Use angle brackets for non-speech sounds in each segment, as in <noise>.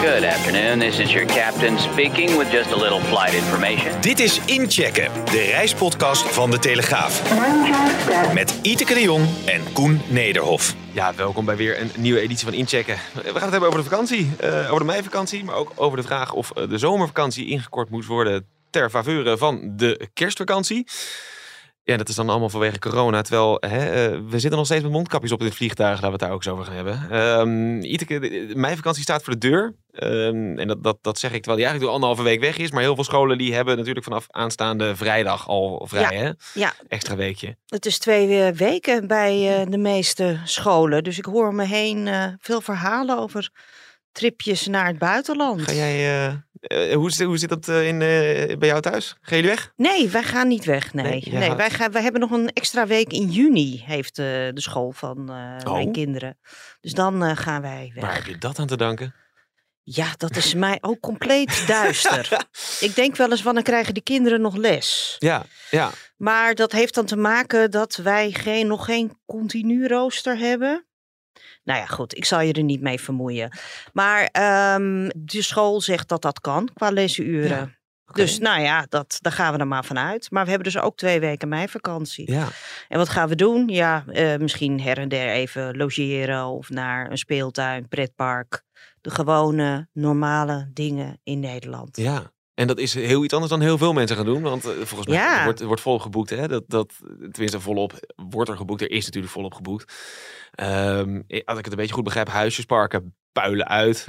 Good afternoon. This is your captain speaking with just a little flight information. Dit is Inchecken, de reispodcast van De Telegraaf. Met Iteke de Jong en Koen Nederhof. Ja, welkom bij weer een nieuwe editie van Inchecken. We gaan het hebben over de vakantie, uh, over de meivakantie, maar ook over de vraag of eh, de zomervakantie ingekort moet worden ter faveur van de kerstvakantie. Ja, dat is dan allemaal vanwege corona. Terwijl hè, uh, we zitten nog steeds met mondkapjes op in het vliegtuig. Laten we het daar ook eens over gaan hebben. Um, Iteke, mijn vakantie staat voor de deur. Um, en dat, dat, dat zeg ik terwijl die eigenlijk door anderhalve week weg is. Maar heel veel scholen die hebben natuurlijk vanaf aanstaande vrijdag al vrij. Ja, hè? ja. Extra weekje. Het is twee uh, weken bij uh, de meeste scholen. Dus ik hoor me heen uh, veel verhalen over tripjes naar het buitenland. Ga jij... Uh, hoe, zit, hoe zit dat uh, in, uh, bij jou thuis? Gaan jullie weg? Nee, wij gaan niet weg. Nee, nee, nee wij, gaan, wij hebben nog een extra week in juni, heeft de school van oh. mijn kinderen. Dus dan gaan wij weg. Waar heb je dat aan te danken? Ja, dat is mij ook compleet <laughs> duister. Ik denk wel eens, wanneer krijgen die kinderen nog les? Ja, ja. Maar dat heeft dan te maken dat wij geen, nog geen continu rooster hebben. Nou ja, goed, ik zal je er niet mee vermoeien. Maar um, de school zegt dat dat kan qua lesuren. Ja, okay. Dus nou ja, dat, daar gaan we er maar vanuit. Maar we hebben dus ook twee weken meivakantie. Ja. En wat gaan we doen? Ja, uh, misschien her en der even logeren of naar een speeltuin, pretpark. De gewone, normale dingen in Nederland. Ja, en dat is heel iets anders dan heel veel mensen gaan doen. Want uh, volgens mij ja. wordt, wordt volop geboekt. Hè? Dat, dat, tenminste, volop wordt er geboekt. Er is natuurlijk volop geboekt. Um, als ik het een beetje goed begrijp, huisjesparken puilen uit.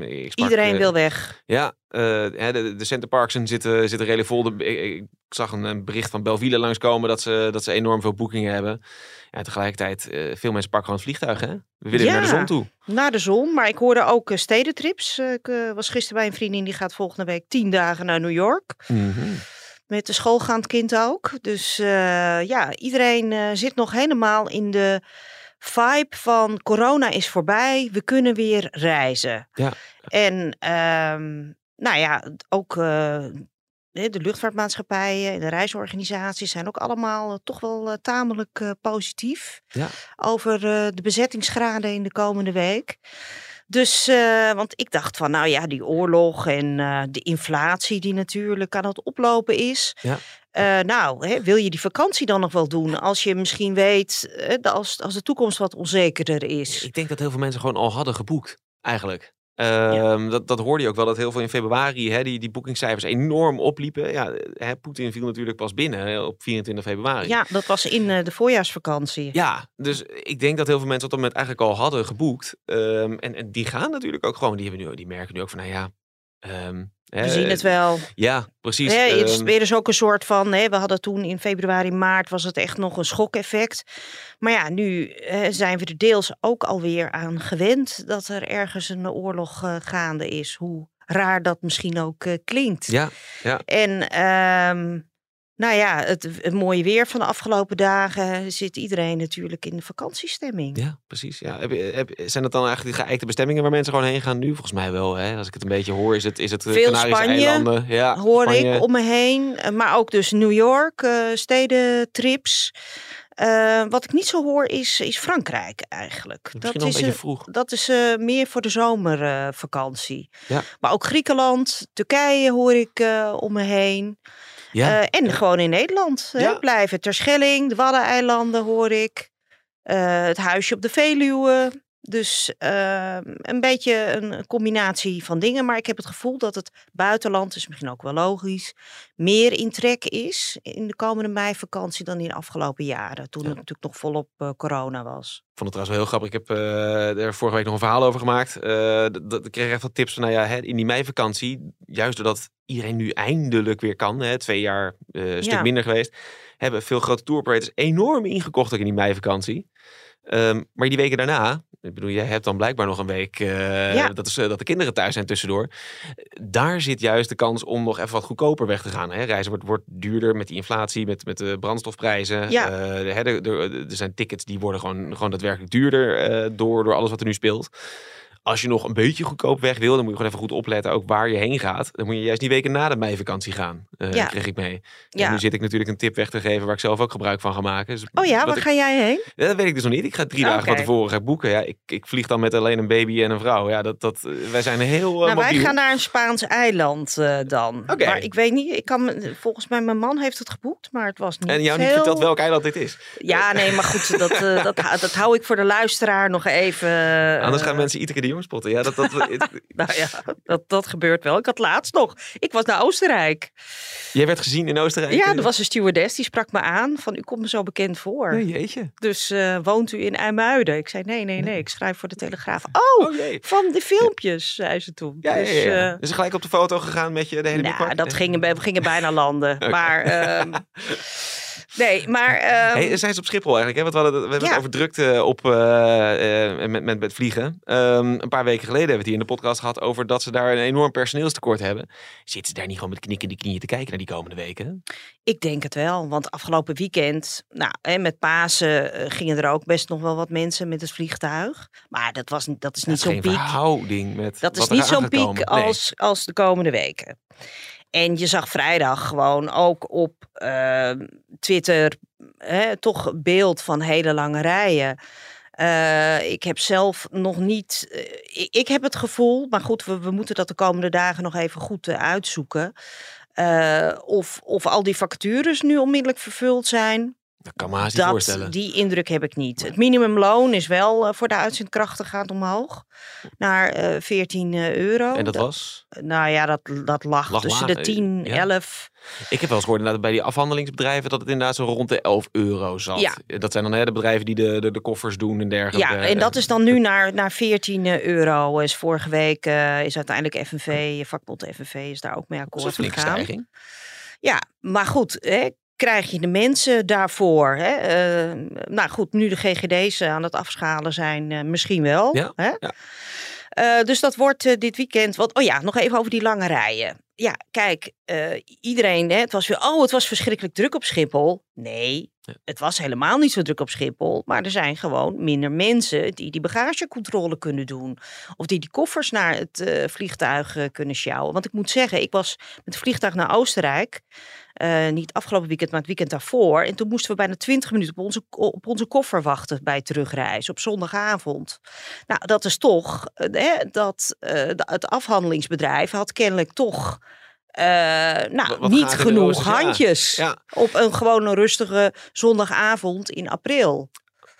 Ik sprak, Iedereen uh, wil weg. Ja, uh, de, de centerparksen zitten, zitten redelijk vol. De, ik, ik, zag een, een, bericht van Belville langskomen dat ze, dat ze enorm veel boekingen hebben. Ja, tegelijkertijd, uh, veel mensen pakken gewoon het vliegtuig. Hè? We willen ja, naar de zon toe. Naar de zon, maar ik hoorde ook stedentrips. ik was gisteren bij een vriendin die gaat volgende week tien dagen naar New York. Mm -hmm. Met de schoolgaand kind ook. Dus ja, iedereen zit nog helemaal in de vibe van corona is voorbij, we kunnen weer reizen. Ja. En um, nou ja, ook uh, de luchtvaartmaatschappijen, de reisorganisaties zijn ook allemaal uh, toch wel uh, tamelijk positief ja. over de bezettingsgraden in de komende week. Dus, uh, want ik dacht van, nou ja, die oorlog en uh, de inflatie die natuurlijk aan het oplopen is. Ja. Uh, nou, hè, wil je die vakantie dan nog wel doen als je misschien weet, als, als de toekomst wat onzekerder is? Ik denk dat heel veel mensen gewoon al hadden geboekt, eigenlijk. Uh, ja. dat, dat hoorde je ook wel, dat heel veel in februari hè, die, die boekingscijfers enorm opliepen. Ja, Poetin viel natuurlijk pas binnen hè, op 24 februari. Ja, dat was in uh, de voorjaarsvakantie. Ja, dus ik denk dat heel veel mensen op dat moment eigenlijk al hadden geboekt. Um, en, en die gaan natuurlijk ook gewoon, die, hebben nu, die merken nu ook van, nou ja... Um, we zien het wel. Ja, precies. Het is um, weer dus ook een soort van. Hè, we hadden toen in februari, maart was het echt nog een schokeffect. Maar ja, nu eh, zijn we er deels ook alweer aan gewend dat er ergens een oorlog uh, gaande is. Hoe raar dat misschien ook uh, klinkt. Ja, ja. En um, nou ja, het, het, mooie weer van de afgelopen dagen zit iedereen natuurlijk in de vakantiestemming. Ja, precies. Ja. Heb, heb, zijn dat dan eigenlijk de geëikte bestemmingen waar mensen gewoon heen gaan nu? Volgens mij wel. Hè? Als ik het een beetje hoor, is het, is het Veel Canarische Spanje, eilanden. Ja, hoor Spanje. ik om me heen. Maar ook dus New York, uh, stedentrips. Uh, wat ik niet zo hoor is, is Frankrijk eigenlijk. Misschien dat is een beetje vroeg. Dat is uh, meer voor de zomervakantie. Ja. Maar ook Griekenland, Turkije hoor ik om me heen. Ja. Uh, en gewoon in Nederland Ja. hè, blijven. Terschelling, de Waddeneilanden hoor ik. Uh, het huisje op de Veluwe. Dus uh, een beetje een combinatie van dingen. Maar ik heb het gevoel dat het buitenland, is misschien ook wel logisch, meer in trek is in de komende meivakantie dan in de afgelopen jaren. Toen Ja. het natuurlijk nog volop uh, corona was. Ik vond het trouwens wel heel grappig. Ik heb uh, er vorige week nog een verhaal over gemaakt. Dat, ik kreeg echt wat tips van, nou ja, hè, in die meivakantie, juist doordat iedereen nu eindelijk weer kan, hè, twee jaar uh, een stuk Ja. minder geweest, hebben veel grote touroperators enorm ingekocht ook in die meivakantie. Um, maar die weken daarna, ik bedoel, jij hebt dan blijkbaar nog een week uh, Ja. dat, is, uh, dat de kinderen thuis zijn tussendoor. Daar zit juist de kans om nog even wat goedkoper weg te gaan. Hè? Reizen wordt, wordt duurder met die inflatie, met, met de brandstofprijzen. Ja. Uh, hè, er, er, er zijn tickets die worden gewoon, gewoon daadwerkelijk duurder door, door alles wat er nu speelt. Als je nog een beetje goedkoop weg wil, dan moet je gewoon even goed opletten ook waar je heen gaat. Dan moet je juist die weken na de meivakantie gaan, uh, Ja. kreeg ik mee. En Ja. nu zit ik natuurlijk een tip weg te geven waar ik zelf ook gebruik van ga maken. Dus Oh ja, waar ik- ga jij heen? Ja, dat weet ik dus nog niet. Ik ga drie dagen van tevoren gaan boeken. Ja, ik, ik vlieg dan met alleen een baby en een vrouw. Ja, dat, dat, eh, wij zijn heel uh, nou, wij gaan naar een Spaans eiland dan. Oké. Maar ik weet niet, ik kan, volgens mij mijn man heeft het geboekt, maar het was niet En jou niet verteld welk eiland dit is. Ja, nee, maar goed, dat, dat, hou- <laughs> dat hou ik voor de luisteraar nog even. Anders gaan mensen Iteke de Jong spotten. Ja, dat, dat, <laughs> Nou ja, dat, dat gebeurt wel. Ik had laatst nog. Ik was naar Oostenrijk. jij werd gezien in Oostenrijk. Ja, er was een stewardess die sprak me aan van u komt me zo bekend voor. Nee, jeetje. Dus eh, woont u in IJmuiden? Ik zei nee, nee, nee. Ik schrijf voor de Telegraaf. Oh, Oh van de filmpjes, zei ze toen. Ja, dus, ja, ja. Dus gelijk op de foto gegaan met je de hele nou, dat gingen, we gingen bijna landen. <laughs> Maar ehm, <laughs> nee, maar ehm, Hey, zijn ze op Schiphol eigenlijk? Hè? Want we, hadden, we hebben Ja. het over drukte op, eh, eh, met, met, met vliegen. Ehm, een paar weken geleden hebben we het hier in de podcast gehad over dat ze daar een enorm personeelstekort hebben. Zitten ze daar niet gewoon met knikkende knieën te kijken naar die komende weken? Ik denk het wel. Want afgelopen weekend, nou, hè, met Pasen eh, gingen er ook best nog wel wat mensen met het vliegtuig. Maar dat, was, dat is niet zo'n piek. verhouding met Dat is niet zo'n piek. Nee. als, als de komende weken. En je zag vrijdag gewoon ook op eh, Twitter hè, toch beeld van hele lange rijen. Eh, ik heb zelf nog niet. eh, ik, ik heb het gevoel, maar goed, we, we moeten dat de komende dagen nog even goed uitzoeken. Eh, of, of al die vacatures nu onmiddellijk vervuld zijn. Dat kan me haast niet voorstellen. die indruk heb ik niet. Het minimumloon is wel eh, voor de uitzendkrachten gaat omhoog naar eh 14 euro. En dat was? Nou ja, dat, dat lag, Lag tussen laag, de 10, ja. 11. Ik heb wel eens gehoord inderdaad bij die afhandelingsbedrijven dat het inderdaad zo rond de 11 euro zat. Ja. Dat zijn dan hè, de bedrijven die de, de, de koffers doen en dergelijke. Ja, en dat is dan nu naar, naar 14 euro. Is vorige week eh, is uiteindelijk FNV, vakbond FNV is daar ook mee Dat is een akkoord gegaan. stijging. Ja, maar goed, hè, krijg je de mensen daarvoor? Hè? Eh, nou goed, nu de GGD's aan het afschalen zijn, eh, misschien wel. Ja, hè? ja. Eh, dus dat wordt eh, dit weekend. Wat, oh ja, nog even over die lange rijen. Ja, kijk, eh, iedereen, hè, het was weer, oh, het was verschrikkelijk druk op Schiphol. Nee, het was helemaal niet zo druk op Schiphol. Maar er zijn gewoon minder mensen die die bagagecontrole kunnen doen. Of die die koffers naar het eh, vliegtuig eh, kunnen sjouwen. Want ik moet zeggen, ik was met het vliegtuig naar Oostenrijk. eh, niet afgelopen weekend, maar het weekend daarvoor. En toen moesten we bijna 20 minuten op onze, op onze koffer wachten bij het terugreizen op zondagavond. Nou, dat is toch, hè, dat het afhandelingsbedrijf had kennelijk toch eh, nou, Wat- wat niet genoeg handjes Ja. op een gewone rustige zondagavond in april.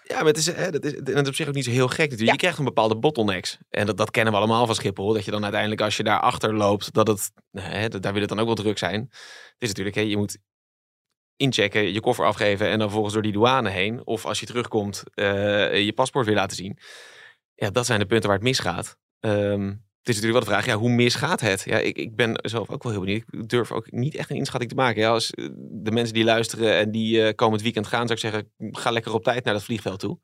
Ja, maar het is, hè, dat is, dat is op zich ook niet zo heel gek natuurlijk. Ja. Je krijgt een bepaalde bottlenecks. En dat, dat kennen we allemaal van Schiphol. Dat je dan uiteindelijk als je daar achter loopt, dat het, hè, dat, daar wil het dan ook wel druk zijn. Het is natuurlijk, hè, je moet inchecken, je koffer afgeven en dan vervolgens door die douane heen. Of als je terugkomt, eh, je paspoort weer laten zien. Ja, dat zijn de punten waar het misgaat. Ehm, het is natuurlijk wel de vraag, ja, hoe misgaat het? Ja, ik, ik ben zelf ook wel heel benieuwd. Ik durf ook niet echt een inschatting te maken. Ja, als eh, de mensen die luisteren en die eh komend weekend gaan, zou ik zeggen, ga lekker op tijd naar dat vliegveld toe.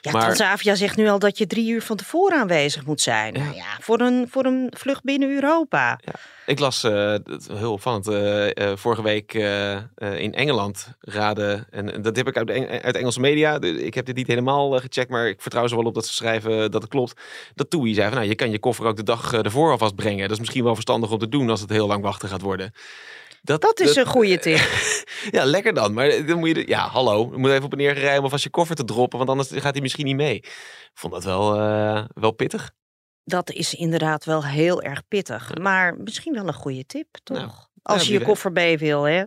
Ja, Maar- Transavia zegt nu al dat je drie uur van tevoren aanwezig moet zijn. Ja. Nou ja, voor een, voor een vlucht binnen Europa. Ik las, dat heel opvallend, eh, eh, vorige week in Engeland raden, en, en dat heb ik uit, Eng- uit Engelse media, de- ik heb dit niet helemaal gecheckt, maar ik vertrouw ze wel op dat ze schrijven dat het klopt. Dat TUI zei van, nou, je kan je koffer ook de dag ervoor alvast brengen. Dat is misschien wel verstandig om te doen als het heel lang wachten gaat worden. Dat is een goede tip. <laughs> Ja, lekker dan. Maar dan moet je, de- ja, hallo, je moet even op en neer rijden om alvast je koffer te droppen, want anders gaat hij misschien niet mee. Ik vond dat wel, wel pittig. Dat is inderdaad wel heel erg pittig. Maar misschien wel een goede tip, toch? Nou, Als wie je je koffer mee wil, hè.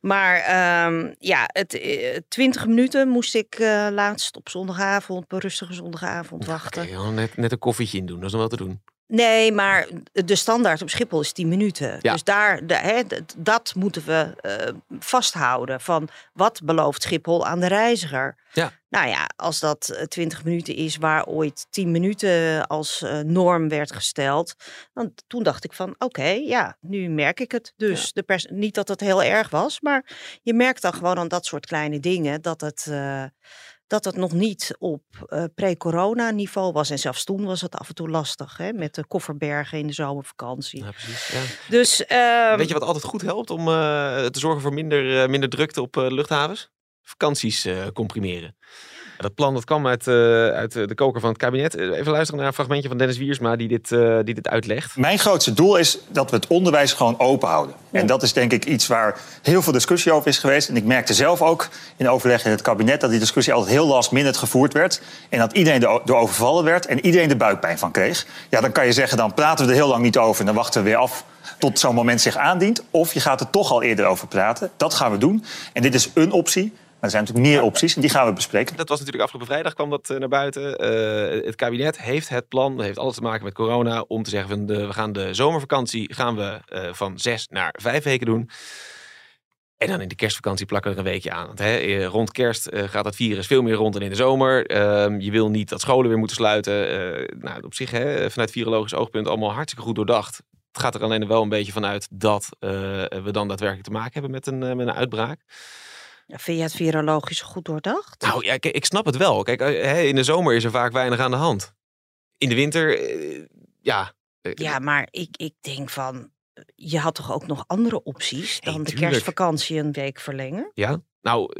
Maar ehm, ja, het, eh, 20 minuten moest ik eh, laatst op zondagavond, op een rustige zondagavond wachten. Gewoon net, net een koffietje in doen, dat is nog wel te doen. Nee, maar de standaard op Schiphol is 10 minuten. Ja. Dus daar, de, dat moeten we eh, vasthouden. Van wat belooft Schiphol aan de reiziger? Ja. Nou ja, als dat eh, 20 minuten is waar ooit 10 minuten als eh, norm werd gesteld. Dan, toen dacht ik van oké, ja, nu merk ik het. Dus de pers niet dat het heel erg was, maar je merkt dan gewoon aan dat soort kleine dingen dat het. eh, dat het nog niet op eh, pre-corona niveau was. En zelfs toen was het af en toe lastig, hè, met de kofferbergen in de zomervakantie. Ja, precies. Ja. Dus ehm, Weet je wat altijd goed helpt om eh, te zorgen voor minder, eh, minder drukte op eh, luchthavens? Vakanties eh, comprimeren. Dat plan dat kwam uit, uh, uit de koker van het kabinet. Even luisteren naar een fragmentje van Dennis Wiersma die dit, uh, die dit uitlegt. Mijn grootste doel is dat we het onderwijs gewoon open houden. Ja. En dat is denk ik iets waar heel veel discussie over is geweest. En ik merkte zelf ook in overleg in het kabinet dat die discussie altijd heel last minute gevoerd werd. En dat iedereen er overvallen werd en iedereen er buikpijn van kreeg. Ja, dan kan je zeggen, dan praten we er heel lang niet over en dan wachten we weer af tot zo'n moment zich aandient. Of je gaat er toch al eerder over praten. Dat gaan we doen. En dit is een optie. Maar er zijn natuurlijk meer opties en die gaan we bespreken. Dat was natuurlijk afgelopen vrijdag kwam dat eh, naar buiten. Uh, het kabinet heeft het plan, dat heeft alles te maken met corona, om te zeggen van de, we gaan de zomervakantie gaan we uh, van zes naar vijf weken doen. En dan in de kerstvakantie plakken we er een weekje aan. Want, hè, rond kerst gaat het virus veel meer rond dan in de zomer. Uh, je wil niet dat scholen weer moeten sluiten. nou, op zich, hè, vanuit virologisch oogpunt, allemaal hartstikke goed doordacht. Het gaat er alleen wel een beetje vanuit dat we dan daadwerkelijk te maken hebben met een, met een uitbraak. Vind je het virologisch goed doordacht? Nou ja, kijk, ik snap het wel. Kijk, in de zomer is er vaak weinig aan de hand. In de winter, ja. Ja, maar ik, ik denk van, je had toch ook nog andere opties dan de kerstvakantie een week verlengen? Ja, nou,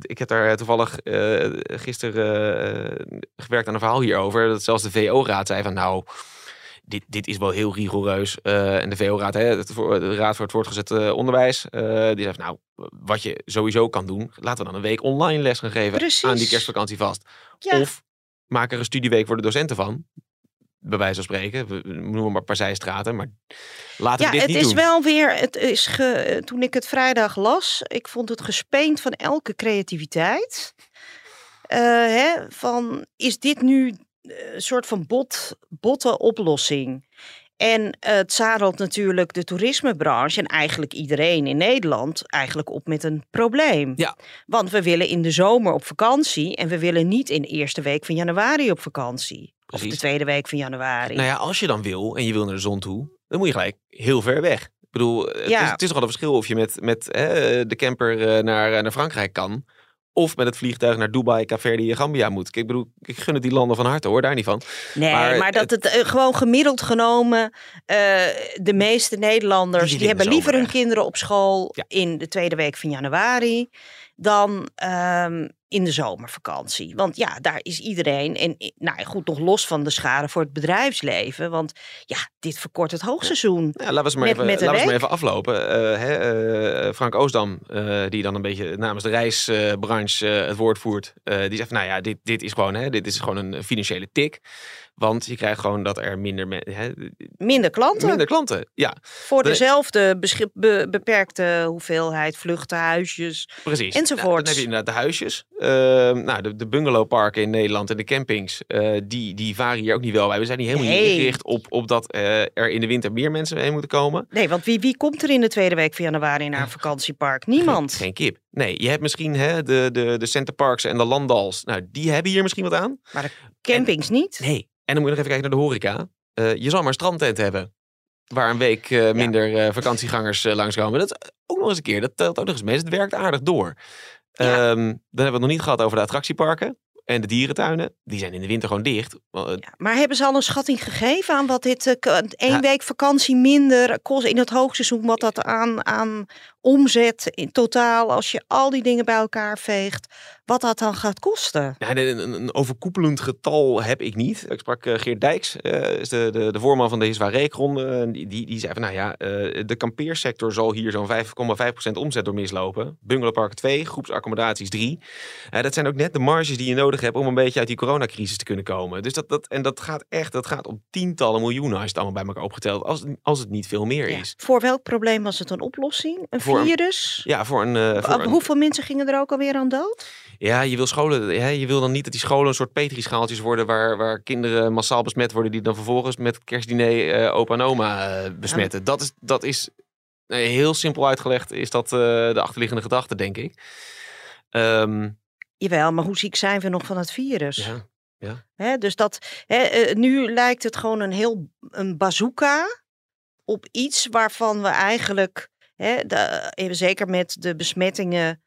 ik heb daar toevallig uh, gisteren uh, gewerkt aan een verhaal hierover. Dat zelfs de VO-raad zei van, nou, dit, dit is wel heel rigoureus. Uh, en de VO-raad, de Raad voor het Voortgezet Onderwijs, uh, die zegt, nou, wat je sowieso kan doen, laten we dan een week online les gaan geven Precies. aan die kerstvakantie vast. Ja. Of maak er een studieweek voor de docenten van. Bij wijze van spreken, we noemen maar partijstraten, maar laten ja, we dit niet doen. Ja, het is wel weer, het is ge, toen ik het vrijdag las, ik vond het gespeend van elke creativiteit. Uh, hè, van, is dit nu soort van bot, botte oplossing. En het zadelt natuurlijk de toerismebranche en eigenlijk iedereen in Nederland eigenlijk op met een probleem. Ja. Want we willen in de zomer op vakantie en we willen niet in de eerste week van januari op vakantie. Precies. Of de tweede week van januari. Nou ja, als je dan wil en je wil naar de zon toe, dan moet je gelijk heel ver weg. Ik bedoel, het, ja. is, het is toch wel een verschil of je met, met hè, de camper eh, naar, naar Frankrijk kan. Of met het vliegtuig naar Dubai, Caverdi, Gambia moet. Ik bedoel, ik gun het die landen van harte hoor, daar niet van. Nee, maar, dat het, uh, gewoon gemiddeld genomen, uh, de meeste Nederlanders, die, die hebben liever hun kinderen op school ja. in de tweede week van januari dan um, in de zomervakantie. Want ja, daar is iedereen. En nou goed, nog los van de schade voor het bedrijfsleven. Want ja, dit verkort het hoogseizoen. Ja, laten we eens maar, met, even, met laten we maar even aflopen. Uh, hè, uh, Frank Oosdam, uh, die dan een beetje namens de reisbranche het woord voert. die zegt, nou ja, dit, dit is gewoon, hè, dit is gewoon een financiële tik. Want je krijgt gewoon dat er minder... Hè, minder klanten. Minder klanten, ja. Voor dezelfde be beperkte hoeveelheid vluchten, huisjes Precies. enzovoort. Nou, dan heb je inderdaad de huisjes. Uh, nou, de, de bungalowparken in Nederland en de campings, uh, die, die varen hier ook niet wel bij. We zijn niet helemaal nee. ingericht op, op dat uh, er in de winter meer mensen heen moeten komen. Nee, want wie, wie komt er in de tweede week van januari naar een vakantiepark? Niemand. Geen, <laughs> geen kip. Nee, je hebt misschien hè, de, de, de Centerparks en de Landals. Nou, die hebben hier misschien wat aan. Maar de campings en, niet? Nee, en dan moet je nog even kijken naar de horeca. Uh, je zal maar een strandtent hebben. Waar een week uh, minder ja. uh, vakantiegangers langskomen. Dat is ook nog eens een keer. Dat telt ook nog eens mee. Het werkt aardig door. Ja. Um, dan hebben we het nog niet gehad over de attractieparken. En de dierentuinen, die zijn in de winter gewoon dicht. Ja, maar hebben ze al een schatting gegeven aan wat dit één week vakantie minder kost in het hoogseizoen? Wat dat aan, aan omzet in totaal, als je al die dingen bij elkaar veegt, wat dat dan gaat kosten? Ja, een, een overkoepelend getal heb ik niet. Ik sprak uh, Geert Dijks, uh, is de, de, de voorman van deze Reekronde. Die, die, die zei van, nou ja, uh, de kampeersector zal hier zo'n 5,5% omzet door mislopen. Bungalowparken 2, groepsaccommodaties 3. dat zijn ook net de marges die je nodig hebt om een beetje uit die coronacrisis te kunnen komen. Dus dat, dat, en dat gaat echt, dat gaat om tientallen miljoenen als je het allemaal bij elkaar opgeteld. Als, als het niet veel meer ja. is. Voor welk probleem was het een oplossing? Een voor virus? Een, ja, voor een... Uh, voor een, Hoeveel mensen gingen er ook alweer aan dood? Ja, je wil scholen. Ja, je wil dan niet dat die scholen een soort petrischaaltjes worden waar, waar kinderen massaal besmet worden, die dan vervolgens met kerstdiner uh, opa en oma uh, besmetten. Ja. Dat is, dat is heel simpel uitgelegd, is dat de achterliggende gedachte, denk ik. Um, Jawel, maar hoe ziek zijn we nog van het virus? Ja, ja. Hè, dus dat, hè, nu lijkt het gewoon een heel een bazooka op iets waarvan we eigenlijk, hè, de, zeker met de besmettingen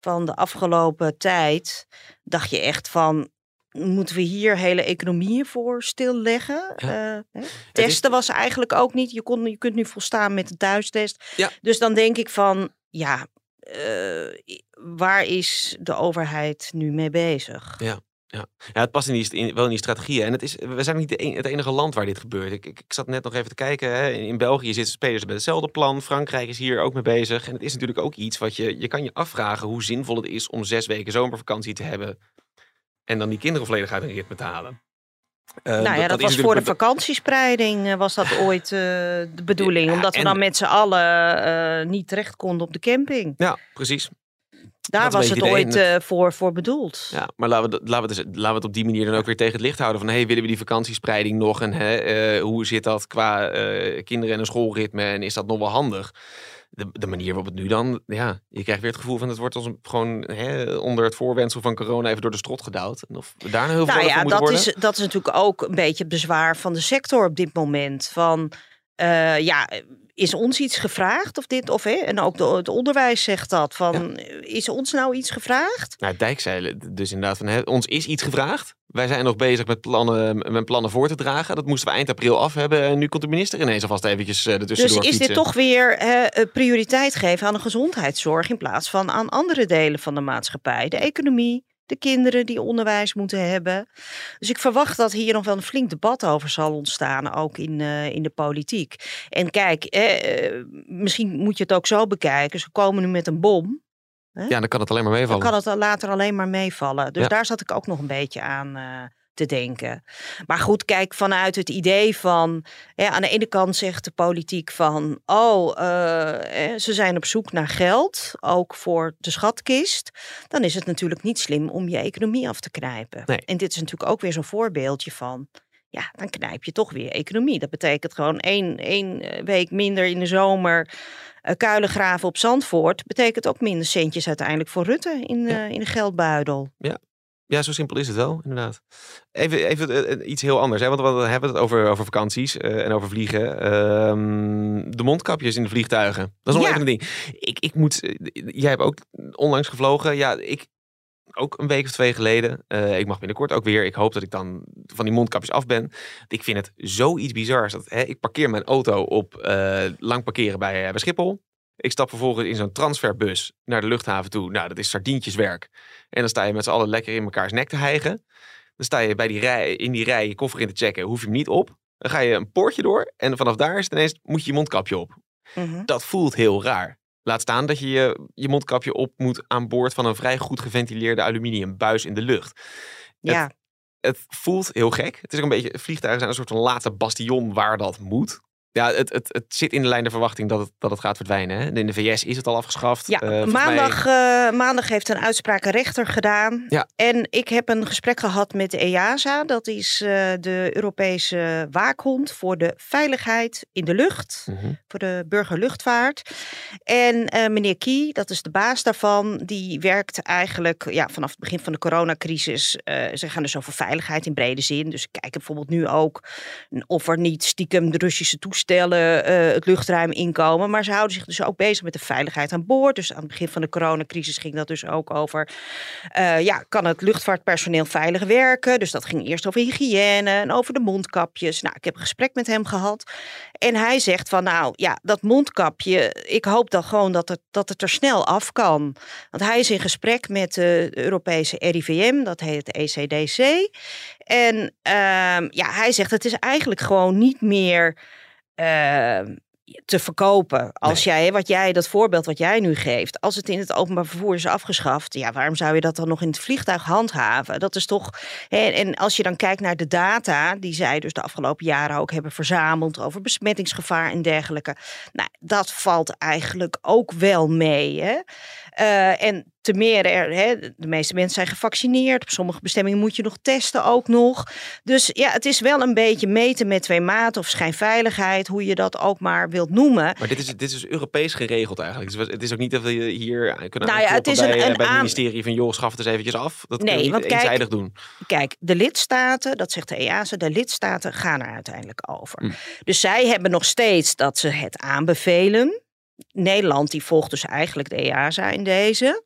van de afgelopen tijd, dacht je echt van, moeten we hier hele economieën voor stilleggen? Ja. Uh, Testen is... was eigenlijk ook niet, je, kon, je kunt nu volstaan met een thuistest. Ja. Dus dan denk ik van, ja, eh, waar is de overheid nu mee bezig? Ja. Ja. ja, het past in die, in, wel in die strategieën. En het is, we zijn niet de het enige land waar dit gebeurt. Ik, ik, ik zat net nog even te kijken. Hè. In België zitten spelers met hetzelfde plan. Frankrijk is hier ook mee bezig. En het is natuurlijk ook iets wat je... Je kan je afvragen hoe zinvol het is om zes weken zomervakantie te hebben. En dan die kinderen volledig uit een ritme te halen. Uh, nou ja, dat, was voor de vakantiespreiding uh, was dat ooit uh, de bedoeling. Ja, omdat we dan met z'n allen niet terecht konden op de camping. Ja, precies. Daar was het ooit uh, voor, voor bedoeld. Ja, maar laten we, laten, we dus, laten we het op die manier dan ook weer tegen het licht houden. Van hey, willen we die vakantiespreiding nog? En hè, uh, hoe zit dat qua uh, kinderen en een schoolritme? En is dat nog wel handig? De, de, manier waarop het nu dan, ja, je krijgt weer het gevoel van het wordt als een, gewoon hè, onder het voorwendsel van corona even door de strot gedouwd. En of we daar nou heel veel nou ja, dat worden. Is, dat is natuurlijk ook een beetje het bezwaar van de sector op dit moment. Van uh, ja, is ons iets gevraagd of dit of hè? En ook de, het onderwijs zegt dat van is ons nou iets gevraagd? Nou, Dijk zei dus inderdaad van hè, ons is iets gevraagd. Wij zijn nog bezig met plannen, met plannen voor te dragen. Dat moesten we eind april af hebben. En nu komt de minister ineens alvast eventjes uh, ertussen Dus is fietsen. dit toch weer hè, prioriteit geven aan de gezondheidszorg in plaats van aan andere delen van de maatschappij? De economie, de kinderen die onderwijs moeten hebben. Dus ik verwacht dat hier nog wel een flink debat over zal ontstaan, ook in, uh, in de politiek. En kijk, eh, misschien moet je het ook zo bekijken. Ze komen nu met een bom. Hè? Ja, dan kan het alleen maar meevallen. Dan kan het later alleen maar meevallen. Dus ja. daar zat ik ook nog een beetje aan. Uh, te denken. Maar goed, kijk, vanuit het idee van, aan de ene kant zegt de politiek van, oh, uh, ze zijn op zoek naar geld, ook voor de schatkist. Dan is het natuurlijk niet slim om je economie af te knijpen. Nee. En dit is natuurlijk ook weer zo'n voorbeeldje van, ja, dan knijp je toch weer economie. Dat betekent gewoon één, één week minder in de zomer. Uh, kuilen graven op Zandvoort betekent ook minder centjes uiteindelijk voor Rutte in, ja. uh, in de geldbuidel. Ja, ja, zo simpel is het wel, inderdaad. Even, even iets heel anders, hè? want we hebben het over, over vakanties uh, en over vliegen. Uh, de mondkapjes in de vliegtuigen. Dat is nog Ja. even een ding. Ik, ik moet, jij hebt ook onlangs gevlogen. Ja, ik ook een week of twee geleden. Ik mag binnenkort ook weer. Ik hoop dat ik dan van die mondkapjes af ben. Ik vind het zoiets bizars. Dat, hè, ik parkeer mijn auto op lang parkeren bij, bij Schiphol. Ik stap vervolgens in zo'n transferbus naar de luchthaven toe. Nou, dat is sardientjeswerk. En dan sta je met z'n allen lekker in mekaars nek te hijgen. Dan sta je bij die rij, in die rij je koffer in te checken. Hoef je hem niet op. Dan ga je een poortje door. En vanaf daar is het ineens, moet je je mondkapje op. Mhm. Dat voelt heel raar. Laat staan dat je, je je mondkapje op moet aan boord van een vrij goed geventileerde aluminiumbuis in de lucht. Ja, Het voelt heel gek. Het is ook een beetje, vliegtuigen zijn een soort van late bastion waar dat moet. Ja, het, het, het zit in de lijn der verwachting dat het, dat het gaat verdwijnen. Hè? In de VS is het al afgeschaft. ja. Eh, mij- maandag, eh, maandag heeft een uitspraak een rechter gedaan. Ja. En ik heb een gesprek gehad met de EASA. Dat is eh, de Europese waakhond voor de veiligheid in de lucht. Mhm. voor de burgerluchtvaart. En meneer Kie, dat is de baas daarvan, die werkt eigenlijk ja, vanaf het begin van de coronacrisis. ze gaan dus over veiligheid in brede zin. Dus kijken bijvoorbeeld nu ook of er niet stiekem de Russische eh, het luchtruim inkomen. Maar ze houden zich dus ook bezig met de veiligheid aan boord. Dus aan het begin van de coronacrisis ging dat dus ook over, eh, ja, kan het luchtvaartpersoneel veilig werken? Dus dat ging eerst over hygiëne en over de mondkapjes. Nou, ik heb een gesprek met hem gehad. En hij zegt van nou ja, dat mondkapje, ik hoop dan gewoon dat het, dat het er snel af kan. Want hij is in gesprek met de Europese RIVM, dat heet het ECDC. En ehm, ja, hij zegt het is eigenlijk gewoon niet meer te verkopen. Als jij, wat jij, dat voorbeeld wat jij nu geeft, als het in het openbaar vervoer is afgeschaft, ja, waarom zou je dat dan nog in het vliegtuig handhaven? Dat is toch. hè, En als je dan kijkt naar de data die zij dus de afgelopen jaren ook hebben verzameld over besmettingsgevaar en dergelijke. Nou, dat valt eigenlijk ook wel mee. Hè? Eh, en te meer, er, hè, de meeste mensen zijn gevaccineerd. Op sommige bestemmingen moet je nog testen ook nog. Dus ja, het is wel een beetje meten met twee maten of schijnveiligheid, hoe je dat ook maar wilt noemen. Maar dit is, dit is Europees geregeld eigenlijk. Dus het is ook niet dat we hier kunnen Nou ja, het is een- bij, eh, een bij het ministerie van joh, schaf het eens eventjes af. Dat Nee, kunnen we want niet kijk- eenzijdig doen. Kijk, de lidstaten, dat zegt de EASA, de lidstaten gaan er uiteindelijk over. Hm. Dus zij hebben nog steeds dat ze het aanbevelen. Nederland die volgt dus eigenlijk de EASA in deze.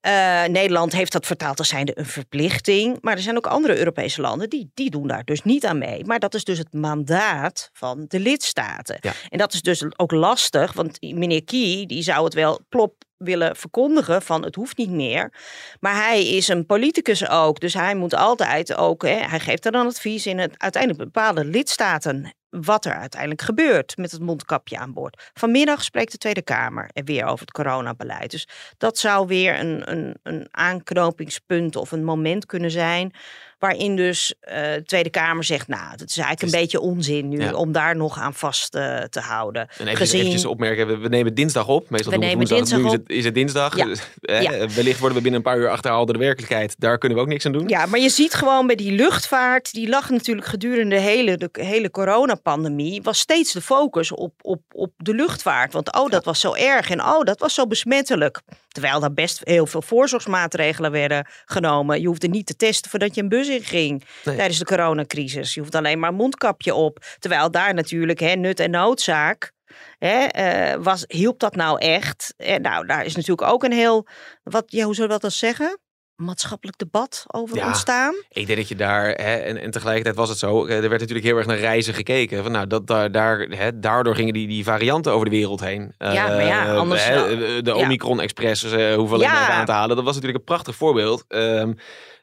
Eh, Nederland heeft dat vertaald als zijnde een verplichting. Maar er zijn ook andere Europese landen die, die doen daar dus niet aan mee. Maar dat is dus het mandaat van de lidstaten. Ja. En dat is dus ook lastig, want meneer Kie die zou het wel plop willen verkondigen van het hoeft niet meer. Maar hij is een politicus ook, dus hij moet altijd ook, hè, hij geeft er dan advies in het uiteindelijk bepaalde lidstaten wat er uiteindelijk gebeurt met het mondkapje aan boord. Vanmiddag spreekt de Tweede Kamer er weer over het coronabeleid. Dus dat zou weer een, een, een aanknopingspunt of een moment kunnen zijn waarin dus uh, de Tweede Kamer zegt, nou, het is eigenlijk een beetje onzin nu Ja. om daar nog aan vast eh, te houden. En even Gezien- eventjes opmerken, we, we nemen dinsdag op. Meestal We doen we nemen woensdag, nu is dinsdag het, is het dinsdag. Ja. Dus, <laughs> eh. Wellicht worden we binnen een paar uur achterhaald door de werkelijkheid. Daar kunnen we ook niks aan doen. Ja, maar je ziet gewoon bij die luchtvaart, die lag natuurlijk gedurende de hele, de hele coronapandemie, was steeds de focus op, op, op de luchtvaart. Want oh, dat was zo erg en oh, dat was zo besmettelijk. Terwijl daar best heel veel voorzorgsmaatregelen werden genomen. Je hoefde niet te testen voordat je een bus inging Nee. tijdens de coronacrisis. Je hoeft alleen maar een mondkapje op. Terwijl daar natuurlijk hè, nut en noodzaak. Hè, eh, was, hielp dat nou echt? En nou, daar is natuurlijk ook een heel, wat, ja, hoe zou dat dan zeggen? Maatschappelijk debat over Ja. ontstaan. Ik denk dat je daar, hè, en, en tegelijkertijd was het zo, eh, er werd natuurlijk heel erg naar reizen gekeken. Van, nou, dat, daar, daar, hè, daardoor gingen die, die varianten over de wereld heen. Ja, maar ja, Eh, anders hè, de. Omicron Express, eh hoeven we alleen Ja. aan te halen. Dat was natuurlijk een prachtig voorbeeld. Ehm,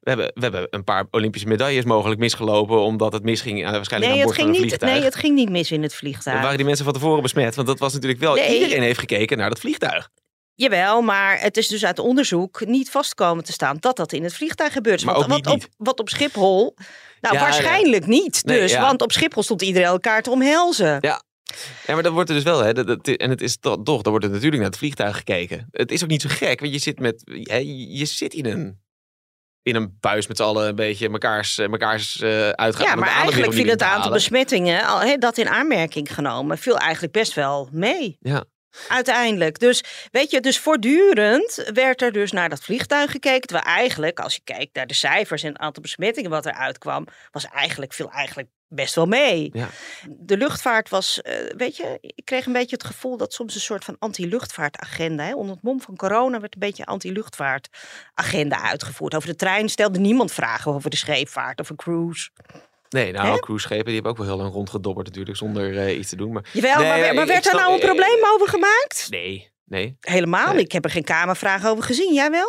we, hebben, we hebben een paar Olympische medailles mogelijk misgelopen, omdat het misging uh, waarschijnlijk Nee aan het, boord van ging een niet, vliegtuig. nee, het ging niet mis in het vliegtuig. Waren die mensen van tevoren besmet? Want dat was natuurlijk wel, Nee. iedereen heeft gekeken naar dat vliegtuig. Jawel, maar het is dus uit onderzoek niet vastkomen te staan dat dat in het vliegtuig gebeurt. Maar Want ook niet wat, niet. Op, wat op Schiphol. Nou, Ja, waarschijnlijk niet. Nee, Dus, ja. want op Schiphol stond iedereen elkaar te omhelzen. Ja, maar dat wordt er dus wel, hè. Dat, dat- en het is toch, toch, dan wordt er natuurlijk naar het vliegtuig gekeken. Het is ook niet zo gek, want je zit met, hè, je zit in een, in een buis met z'n allen een beetje mekaars, eh, mekaars eh uitgaan. Ja, maar eigenlijk viel het aantal besmettingen, al, dat in aanmerking genomen, viel eigenlijk best wel mee. Ja. Uiteindelijk. Dus weet je, dus voortdurend werd er dus naar dat vliegtuig gekeken. Terwijl eigenlijk, als je kijkt naar de cijfers en het aantal besmettingen wat eruit kwam, was eigenlijk, viel eigenlijk best wel mee. Ja. De luchtvaart was, eh, weet je, ik kreeg een beetje het gevoel dat soms een soort van anti-luchtvaartagenda, onder het mom van corona werd een beetje anti-luchtvaartagenda uitgevoerd. Over de trein stelde niemand vragen over de scheepvaart of een cruise. Nee, nou, Hè? cruiseschepen die hebben ook wel heel lang rondgedobberd natuurlijk, zonder eh, iets te doen. Maar Jawel, Nee, maar, maar werd daar nou een eh, probleem over gemaakt? nee, nee. Helemaal Nee. niet. Ik heb er geen kamervraag over gezien. Jij wel?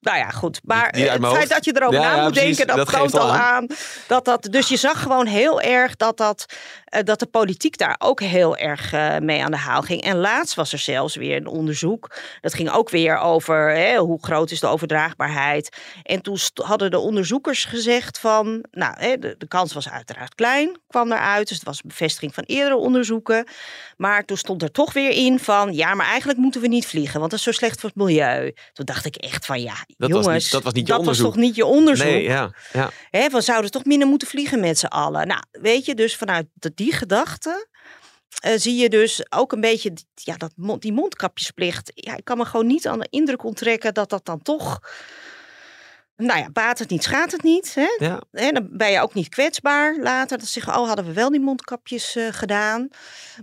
Nou ja, goed. Maar uit het feit dat je erover Ja, na ja, moet precies. denken, dat, toont al aan. aan. Dat dat, dus je zag gewoon heel erg dat, dat, eh, dat de politiek daar ook heel erg eh, mee aan de haal ging. En laatst was er zelfs weer een onderzoek. Dat ging ook weer over hè, hoe groot is de overdraagbaarheid. En toen hadden de onderzoekers gezegd van, nou, hè, de, de kans was uiteraard klein, kwam eruit. Dus het was een bevestiging van eerdere onderzoeken. Maar toen stond er toch weer in van, ja, maar eigenlijk moeten we niet vliegen, want dat is zo slecht voor het milieu. Toen dacht ik echt van, ja, Dat was niet- dat was niet je dat onderzoek. toch niet je onderzoek? Nee, ja, ja. Hè, we zouden toch minder moeten vliegen met z'n allen. Nou, weet je, dus vanuit die gedachte eh, zie je dus ook een beetje die- ja, dat, die mondkapjesplicht. Ja, ik kan me gewoon niet aan de indruk onttrekken dat dat dan toch... Nou ja, baat het niet, schaadt het niet. Hè? ja. Dan ben je ook niet kwetsbaar later. Dat zeggen, oh, hadden we wel die mondkapjes eh, gedaan.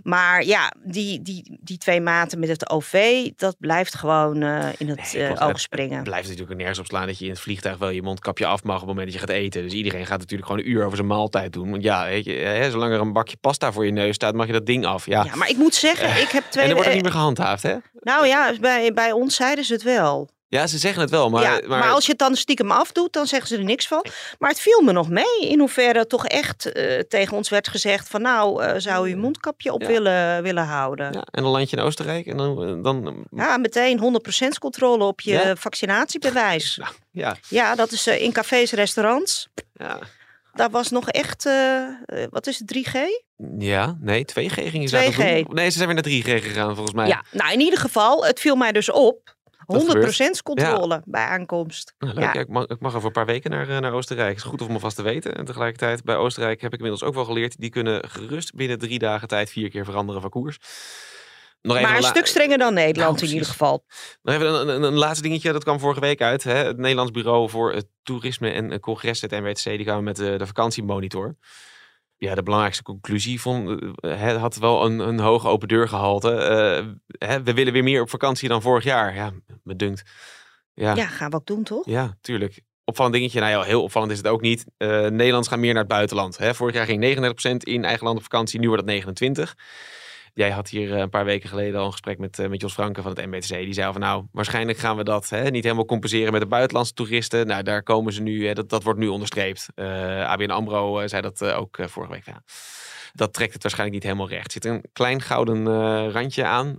Maar ja, die, die, die twee maten met het OV, dat blijft gewoon eh, in het Nee, eh, oog Het springen. blijft natuurlijk nergens op slaan dat je in het vliegtuig wel je mondkapje af mag op het moment dat je gaat eten. Dus iedereen gaat natuurlijk gewoon een uur over zijn maaltijd doen. Want ja, weet je, hè, zolang er een bakje pasta voor je neus staat, mag je dat ding af. Ja. Ja, maar ik moet zeggen, ik heb twee... en dan wordt het niet meer gehandhaafd, hè? Nou ja, bij, bij ons zeiden ze het wel. Ja, ze zeggen het wel, maar... ja, maar, als je het dan stiekem afdoet, dan zeggen ze er niks van. Maar het viel me nog mee in hoeverre toch echt eh, tegen ons werd gezegd van nou, eh, zou u een mondkapje op Ja. willen, willen houden. Ja. Ja, en dan land je in Oostenrijk en dan... dan meteen 100% controle op je Ja. vaccinatiebewijs. <laughs> nou, ja, Ja, dat is eh, in cafés, restaurants. ja. Daar was nog echt, eh, eh, wat is het, 3G? Ja, nee, 2G gingen ze 2G. eigenlijk doen. Nee, ze zijn weer naar 3G gegaan, volgens mij. Ja, nou in ieder geval, het viel mij dus op. 100% gebeurt. controle bij aankomst. Nou, leuk. Ja. Ja, ik, mag, ik mag over een paar weken naar, eh, naar Oostenrijk. is goed om alvast te weten. En tegelijkertijd, bij Oostenrijk heb ik inmiddels ook wel geleerd... die kunnen gerust binnen drie dagen tijd vier keer veranderen van koers. Nog even Maar een la- stuk strenger dan Nederland Nou, in ieder geval. Nog even een, een, een laatste dingetje, dat kwam vorige week uit. Hè? Het Nederlands Bureau voor het Toerisme en eh, Congres, het NWTC, die kwamen met de, de vakantiemonitor. Ja, de belangrijkste conclusie vond, eh, het had wel een, een hoge open deur gehalte. Eh, hè, we willen weer meer op vakantie dan vorig jaar. Ja, me dunkt. Ja, Ja, gaan we ook doen, toch? ja, tuurlijk. Opvallend dingetje, nou ja, heel opvallend is het ook niet. Eh Nederlanders gaan meer naar het buitenland. Hè? Vorig jaar ging 39% in eigen land op vakantie, nu wordt het 29%. Jij had hier een paar weken geleden al een gesprek met, met Jos Franke van het MBTC. Die zei van nou, waarschijnlijk gaan we dat hè, niet helemaal compenseren met de buitenlandse toeristen. Nou, daar komen ze nu, hè, dat, dat wordt nu onderstreept. ABN AMRO zei dat ook vorige week. Ja. Dat trekt het waarschijnlijk niet helemaal recht. Zit een klein gouden randje aan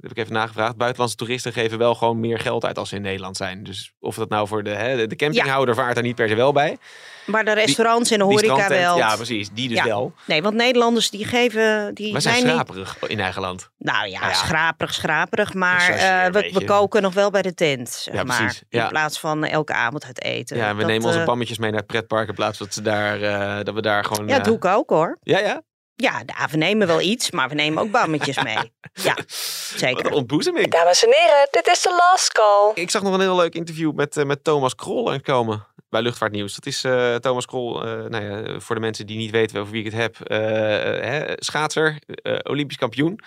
heb ik even nagevraagd. Buitenlandse toeristen geven wel gewoon meer geld uit als ze in Nederland zijn. Dus of dat nou voor de, hè, de campinghouder vaart daar niet per se wel bij. Maar de restaurants en de horeca wel. Ja, precies. Die dus wel. Nee, want Nederlanders die geven... Die wij zijn, zijn schraperig in eigen land. Nou ja, nou schraperig, schraperig. Maar uh, we, we, koken nog wel bij de tent, zeg ja, maar. In plaats van elke avond het eten. Ja, we nemen onze uh, pammetjes mee naar het pretpark... in plaats dat, ze daar, uh, dat we daar gewoon... Ja, doe ik ook hoor. Ja, ja? Ja, we nemen wel iets, maar we nemen ook bammetjes mee. Ja, <laughs> zeker. Wat ontboezeming. Dames en heren, dit is de last call. Ik zag nog een heel leuk interview met, uh, met Thomas Krol komen bij Luchtvaartnieuws. Dat is uh, Thomas Krol, uh, nou ja, voor de mensen die niet weten over wie ik het heb. Hè, schaatser, Olympisch kampioen.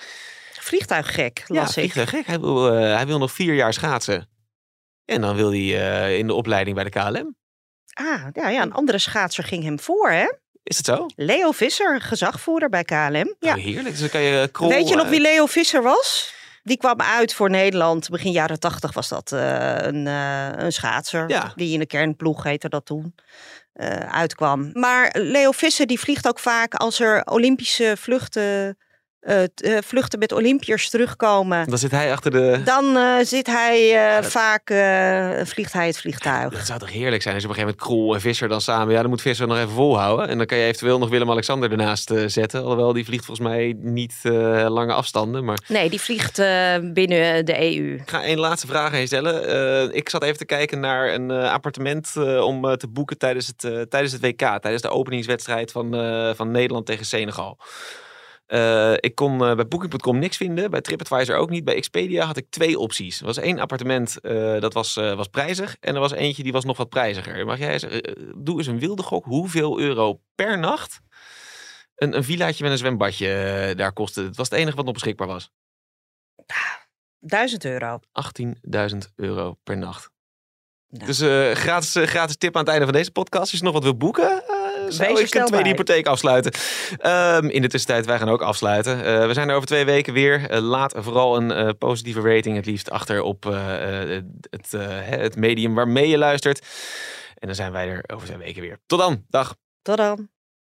Vliegtuiggek, las ja, vliegtuiggek. Hij wil, hij wil nog vier jaar schaatsen. En dan wil hij in de opleiding bij de KLM. Ah, ja, ja, een andere schaatser ging hem voor, hè? Is het zo? Leo Visser, gezagvoerder bij KLM. Ja. Oh, heerlijk. Dus dan kan je krol, Weet je nog wie Leo Visser was? Die kwam uit voor Nederland. Begin jaren tachtig was dat uh, een, uh, een schaatser. Ja. Die in de kernploeg heette dat toen. Uh, uitkwam. Maar Leo Visser die vliegt ook vaak als er Olympische vluchten uh, vluchten met Olympiërs terugkomen. Dan zit hij achter de. Dan uh, zit hij uh, vaak, vliegt hij het vliegtuig. dat zou toch heerlijk zijn als je op een gegeven moment Krol en Visser dan samen. Ja, dan moet Visser nog even volhouden. En dan kan je eventueel nog Willem-Alexander ernaast zetten. Alhoewel die vliegt volgens mij niet lange afstanden. Maar... Nee, die vliegt binnen de EU. Ik ga één laatste vraag aan je stellen. ik zat even te kijken naar een appartement om te boeken tijdens het, tijdens het WK. Tijdens de openingswedstrijd van, van Nederland tegen Senegal. Uh, ik kon uh, bij Booking.com niks vinden. Bij TripAdvisor ook niet. Bij Expedia had ik twee opties. Er was één appartement uh, dat was, was prijzig. En er was eentje die was nog wat prijziger. Mag jij zeggen, doe eens een wilde gok. Hoeveel euro per nacht een, een villaatje met een zwembadje daar kostte? Het was het enige wat nog beschikbaar was. 1000 euro. 18.000 euro per nacht. Nou. Dus gratis, gratis tip aan het einde van deze podcast. Als je nog wat wil boeken, zou ik een tweede hypotheek afsluiten. Um, in de tussentijd, wij gaan ook afsluiten. Uh, we zijn er over twee weken weer. Uh, laat vooral een uh, positieve rating het liefst achter op het, het medium waarmee je luistert. En dan zijn wij er over twee weken weer. Tot dan. Dag. Tot dan.